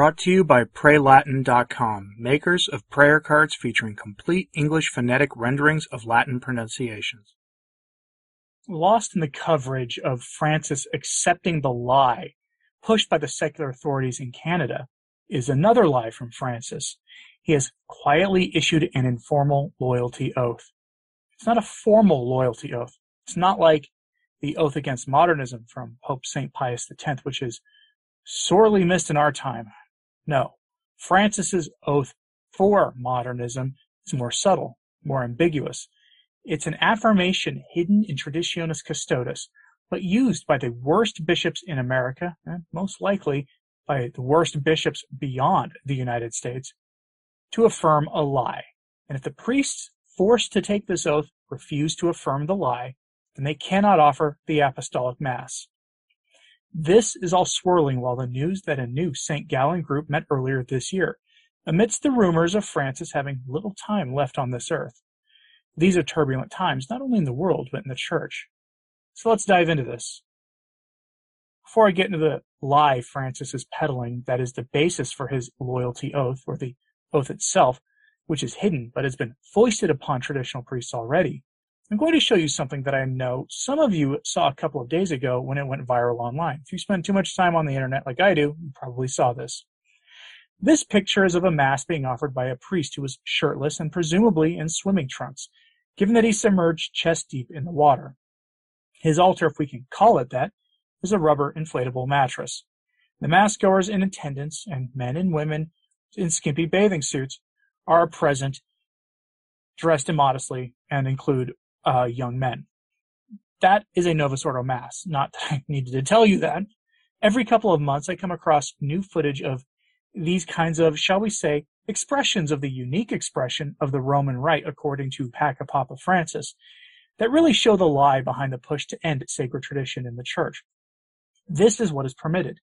Brought to you by PrayLatin.com, makers of prayer cards featuring complete English phonetic renderings of Latin pronunciations. Lost in the coverage of Francis accepting the lie pushed by the secular authorities in Canada is another lie from Francis. He has quietly issued an informal loyalty oath. It's not a formal loyalty oath. It's not like the oath against modernism from Pope St. Pius X, which is sorely missed in our time. No, Francis's oath for modernism is more subtle, more ambiguous. It's an affirmation hidden in Traditionis Custodes, but used by the worst bishops in America, and most likely by the worst bishops beyond the United States, to affirm a lie. And if the priests forced to take this oath refuse to affirm the lie, then they cannot offer the apostolic mass. This is all swirling while the news that a new St. Gallen group met earlier this year, amidst the rumors of Francis having little time left on this earth. These are turbulent times, not only in the world, but in the church. So let's dive into this. Before I get into the lie Francis is peddling that is the basis for his loyalty oath, or the oath itself, which is hidden but has been foisted upon traditional priests already, I'm going to show you something that I know some of you saw a couple of days ago when it went viral online. If you spend too much time on the internet like I do, you probably saw this. This picture is of a mass being offered by a priest who was shirtless and presumably in swimming trunks, given that he submerged chest deep in the water. His altar, if we can call it that, is a rubber inflatable mattress. The mass goers in attendance, and men and women in skimpy bathing suits, are present dressed immodestly and include uh, young men. That is a Novus Ordo mass. Not that I needed to tell you that. Every couple of months, I come across new footage of these kinds of, shall we say, expressions of the unique expression of the Roman Rite, according to Paca Papa Francis, that really show the lie behind the push to end sacred tradition in the church. This is what is permitted.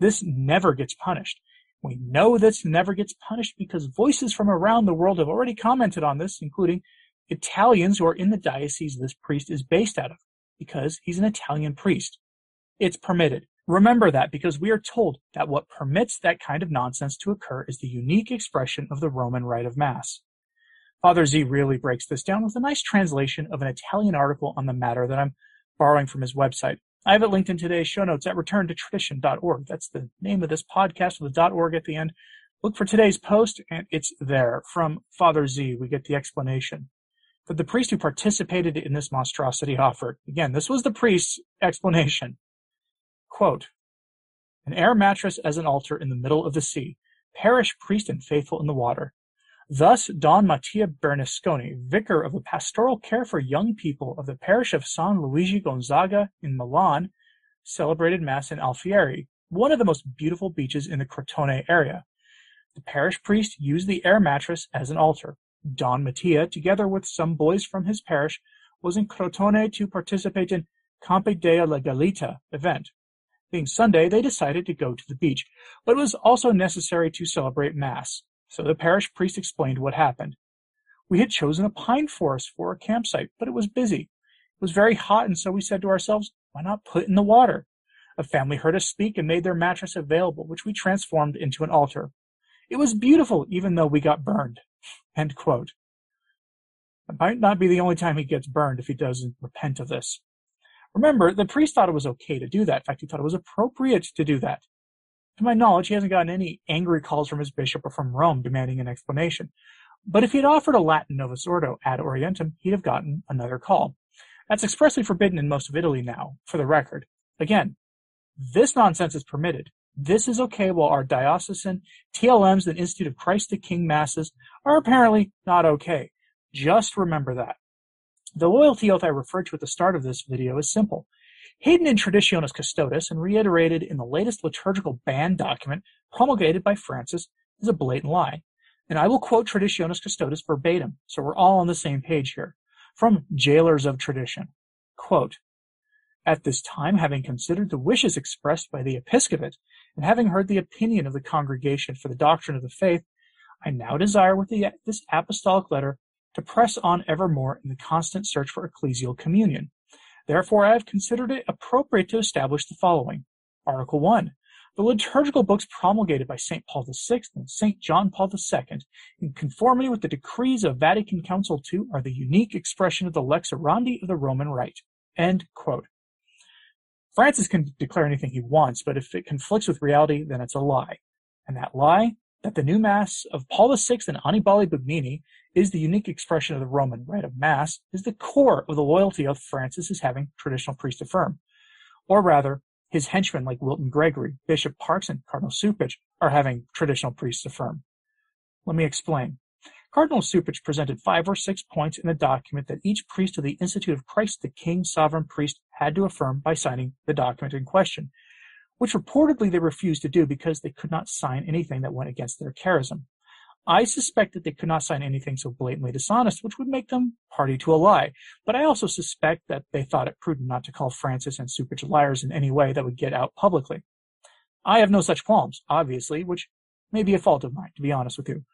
This never gets punished. We know this never gets punished because voices from around the world have already commented on this, including Italians who are in the diocese this priest is based out of, because he's an Italian priest. It's permitted. Remember that because we are told that what permits that kind of nonsense to occur is the unique expression of the Roman rite of Mass. Father Z really breaks this down with a nice translation of an Italian article on the matter that I'm borrowing from his website. I have it linked in today's show notes at returntotradition.org. That's the name of this podcast with a .org at the end. Look for today's post and it's there. From Father Z, we get the explanation that the priest who participated in this monstrosity offered. Again, this was the priest's explanation. Quote, an air mattress as an altar in the middle of the sea, parish priest and faithful in the water. Thus Don Mattia Bernasconi, vicar of the pastoral care for young people of the parish of San Luigi Gonzaga in Milan, celebrated Mass in Alfieri, one of the most beautiful beaches in the Crotone area. The parish priest used the air mattress as an altar. Don Mattia, together with some boys from his parish, was in Crotone to participate in Campi della Legalita event. Being Sunday, they decided to go to the beach, but it was also necessary to celebrate Mass, so the parish priest explained what happened. We had chosen a pine forest for a campsite, but it was busy. It was very hot, and so we said to ourselves, why not put in the water? A family heard us speak and made their mattress available, which we transformed into an altar. It was beautiful, even though we got burned. End quote. It might not be the only time he gets burned if he doesn't repent of this. Remember, the priest thought it was okay to do that. In fact, he thought it was appropriate to do that. To my knowledge, he hasn't gotten any angry calls from his bishop or from Rome demanding an explanation. But if he had offered a Latin Novus Ordo ad orientem, he'd have gotten another call. That's expressly forbidden in most of Italy now, for the record. Again, this nonsense is permitted. This is okay while our diocesan TLMs and Institute of Christ the King masses are apparently not okay. Just remember that. The loyalty oath I referred to at the start of this video is simple. Hidden in Traditionis Custodes and reiterated in the latest liturgical ban document promulgated by Francis is a blatant lie. And I will quote Traditionis Custodes verbatim, so we're all on the same page here. From Jailers of Tradition. Quote, at this time, having considered the wishes expressed by the episcopate, and having heard the opinion of the congregation for the doctrine of the faith, I now desire with the, this apostolic letter to press on evermore in the constant search for ecclesial communion. Therefore, I have considered it appropriate to establish the following. Article 1. The liturgical books promulgated by St. Paul VI and St. John Paul II, in conformity with the decrees of Vatican Council II, are the unique expression of the lex orandi of the Roman Rite. End quote. Francis can declare anything he wants, but if it conflicts with reality, then it's a lie. And that lie, that the new Mass of Paul VI and Annibale Bugnini is the unique expression of the Roman rite of Mass, is the core of the loyalty of Francis is having traditional priests affirm. Or rather, his henchmen like Wilton Gregory, Bishop Parkes, and Cardinal Cupich are having traditional priests affirm. Let me explain. Cardinal Cupich presented five or six points in a document that each priest of the Institute of Christ the King Sovereign Priest had to affirm by signing the document in question, which reportedly they refused to do because they could not sign anything that went against their charism. I suspect that they could not sign anything so blatantly dishonest, which would make them party to a lie. But I also suspect that they thought it prudent not to call Francis and Cupich liars in any way that would get out publicly. I have no such qualms, obviously, which may be a fault of mine, to be honest with you.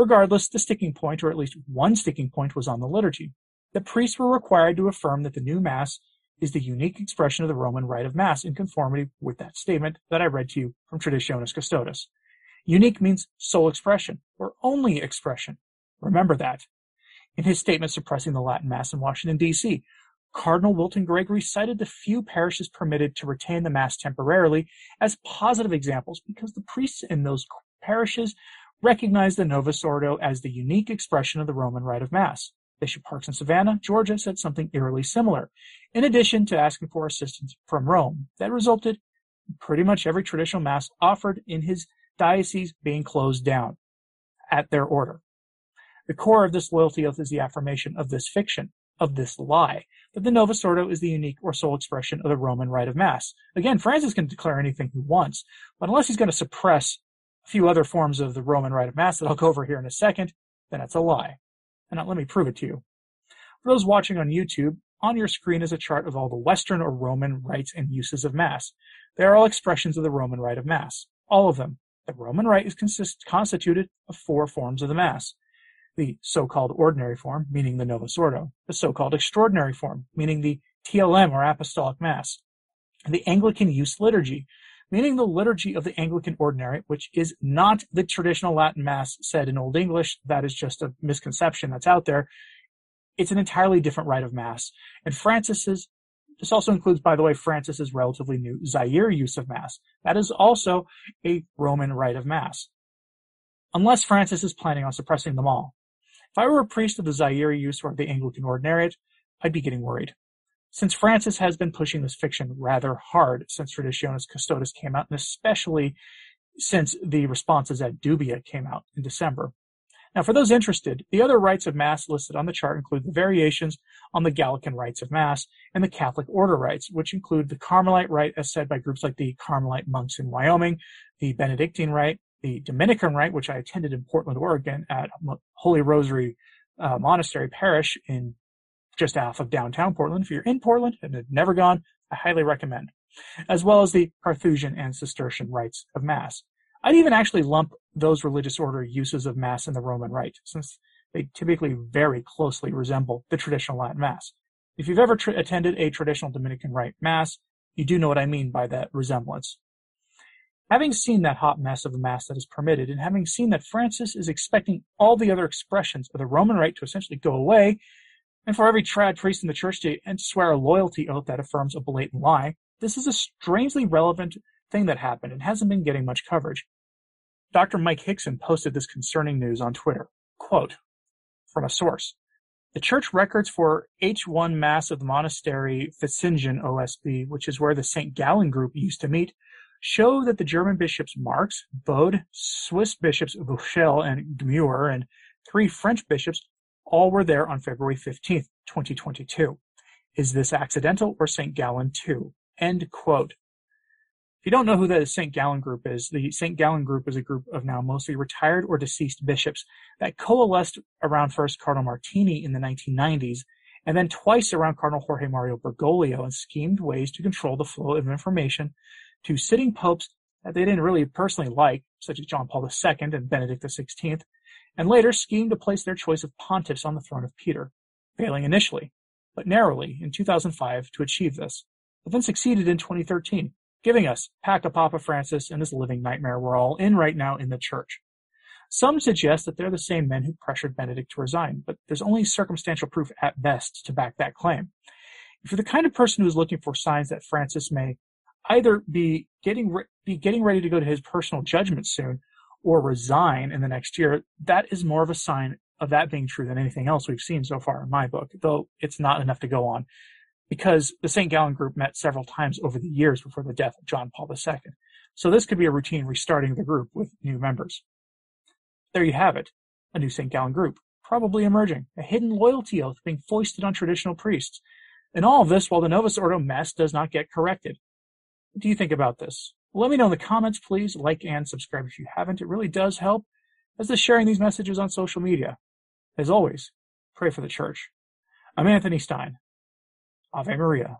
Regardless, the sticking point, or at least one sticking point, was on the liturgy. The priests were required to affirm that the new Mass is the unique expression of the Roman rite of Mass in conformity with that statement that I read to you from Traditionis Custodes. Unique means sole expression, or only expression. Remember that. In his statement suppressing the Latin Mass in Washington, D.C., Cardinal Wilton Gregory cited the few parishes permitted to retain the Mass temporarily as positive examples because the priests in those parishes recognized the Novus Ordo as the unique expression of the Roman rite of Mass. Bishop Parkes in Savannah, Georgia said something eerily similar, in addition to asking for assistance from Rome. That resulted in pretty much every traditional Mass offered in his diocese being closed down at their order. The core of this loyalty oath is the affirmation of this fiction, of this lie, that the Novus Ordo is the unique or sole expression of the Roman rite of Mass. Again, Francis can declare anything he wants, but unless he's going to suppress few other forms of the Roman rite of Mass that I'll go over here in a second, then it's a lie. And now let me prove it to you. For those watching on YouTube, on your screen is a chart of all the Western or Roman rites and uses of Mass. They are all expressions of the Roman rite of Mass. All of them. The Roman Rite is consist- constituted of four forms of the Mass. The so-called ordinary form, meaning the Novus Ordo. The so-called extraordinary form, meaning the TLM or Apostolic Mass. The Anglican Use Liturgy, meaning the liturgy of the Anglican Ordinary, which is not the traditional Latin Mass said in Old English. That is just a misconception that's out there. It's an entirely different rite of Mass. And Francis's this also includes, by the way, Francis's relatively new Zaire use of Mass. That is also a Roman rite of Mass. Unless Francis is planning on suppressing them all. If I were a priest of the Zaire use or the Anglican Ordinariate, I'd be getting worried. Since Francis has been pushing this fiction rather hard since Traditionis Custodes came out, and especially since the responsa ad dubia came out in December. Now, for those interested, the other rites of Mass listed on the chart include the variations on the Gallican rites of Mass and the Catholic order rites, which include the Carmelite rite as said by groups like the Carmelite monks in Wyoming, the Benedictine rite, the Dominican rite, which I attended in Portland, Oregon at Holy Rosary uh, Monastery Parish in just off of downtown Portland. If you're in Portland and have never gone, I highly recommend, as well as the Carthusian and Cistercian rites of Mass. I'd even actually lump those religious order uses of Mass in the Roman Rite, since they typically very closely resemble the traditional Latin Mass. If you've ever attended a traditional Dominican Rite Mass, you do know what I mean by that resemblance. Having seen that hot mess of a Mass that is permitted, and having seen that Francis is expecting all the other expressions of the Roman Rite to essentially go away, and for every trad priest in the church to swear a loyalty oath that affirms a blatant lie, this is a strangely relevant thing that happened and hasn't been getting much coverage. Dr. Maike Hickson posted this concerning news on Twitter. Quote, from a source. The church records for H1 Mass of the Monastery Fischingen OSB, which is where the St. Gallen group used to meet, show that the German bishops Marx, Bode, Swiss bishops Buchel and Gmür, and three French bishops all were there on February 15th, 2022. Is this accidental or St. Gallen too? End quote. If you don't know who the St. Gallen Group is, the St. Gallen Group is a group of now mostly retired or deceased bishops that coalesced around first Cardinal Martini in the 1990s and then twice around Cardinal Jorge Mario Bergoglio and schemed ways to control the flow of information to sitting popes that they didn't really personally like, such as John Paul II and Benedict XVI, and later schemed to place their choice of pontiffs on the throne of Peter, failing initially, but narrowly in 2005 to achieve this, but then succeeded in 2013 giving us Pack a Papa Francis and this living nightmare we're all in right now in the church. Some suggest that they're the same men who pressured Benedict to resign, but there's only circumstantial proof at best to back that claim. If you're the kind of person who is looking for signs that Francis may either be getting re- be getting ready to go to his personal judgment soon or resign in the next year, that is more of a sign of that being true than anything else we've seen so far in my book, though it's not enough to go on because the St. Gallen group met several times over the years before the death of John Paul II. So this could be a routine restarting the group with new members. There you have it, a new St. Gallen group, probably emerging, a hidden loyalty oath being foisted on traditional priests. And all of this while the Novus Ordo mess does not get corrected. Do you think about this? Let me know in the comments, please. Like and subscribe if you haven't. It really does help, as does sharing these messages on social media. As always, pray for the church. I'm Anthony Stine. Ave Maria.